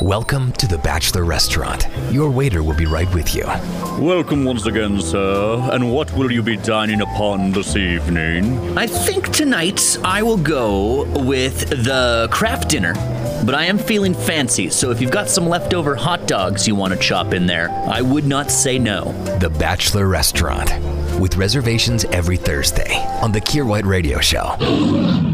Welcome to the Bachelor Restaurant. Your waiter will be right with you. Welcome once again, sir. And what will you be dining upon this evening? I think tonight I will go with the Kraft Dinner. But I am feeling fancy, so if you've got some leftover hot dogs you want to chop in there, I would not say no. The Bachelor Restaurant. With reservations every Thursday on the Kier White Radio Show.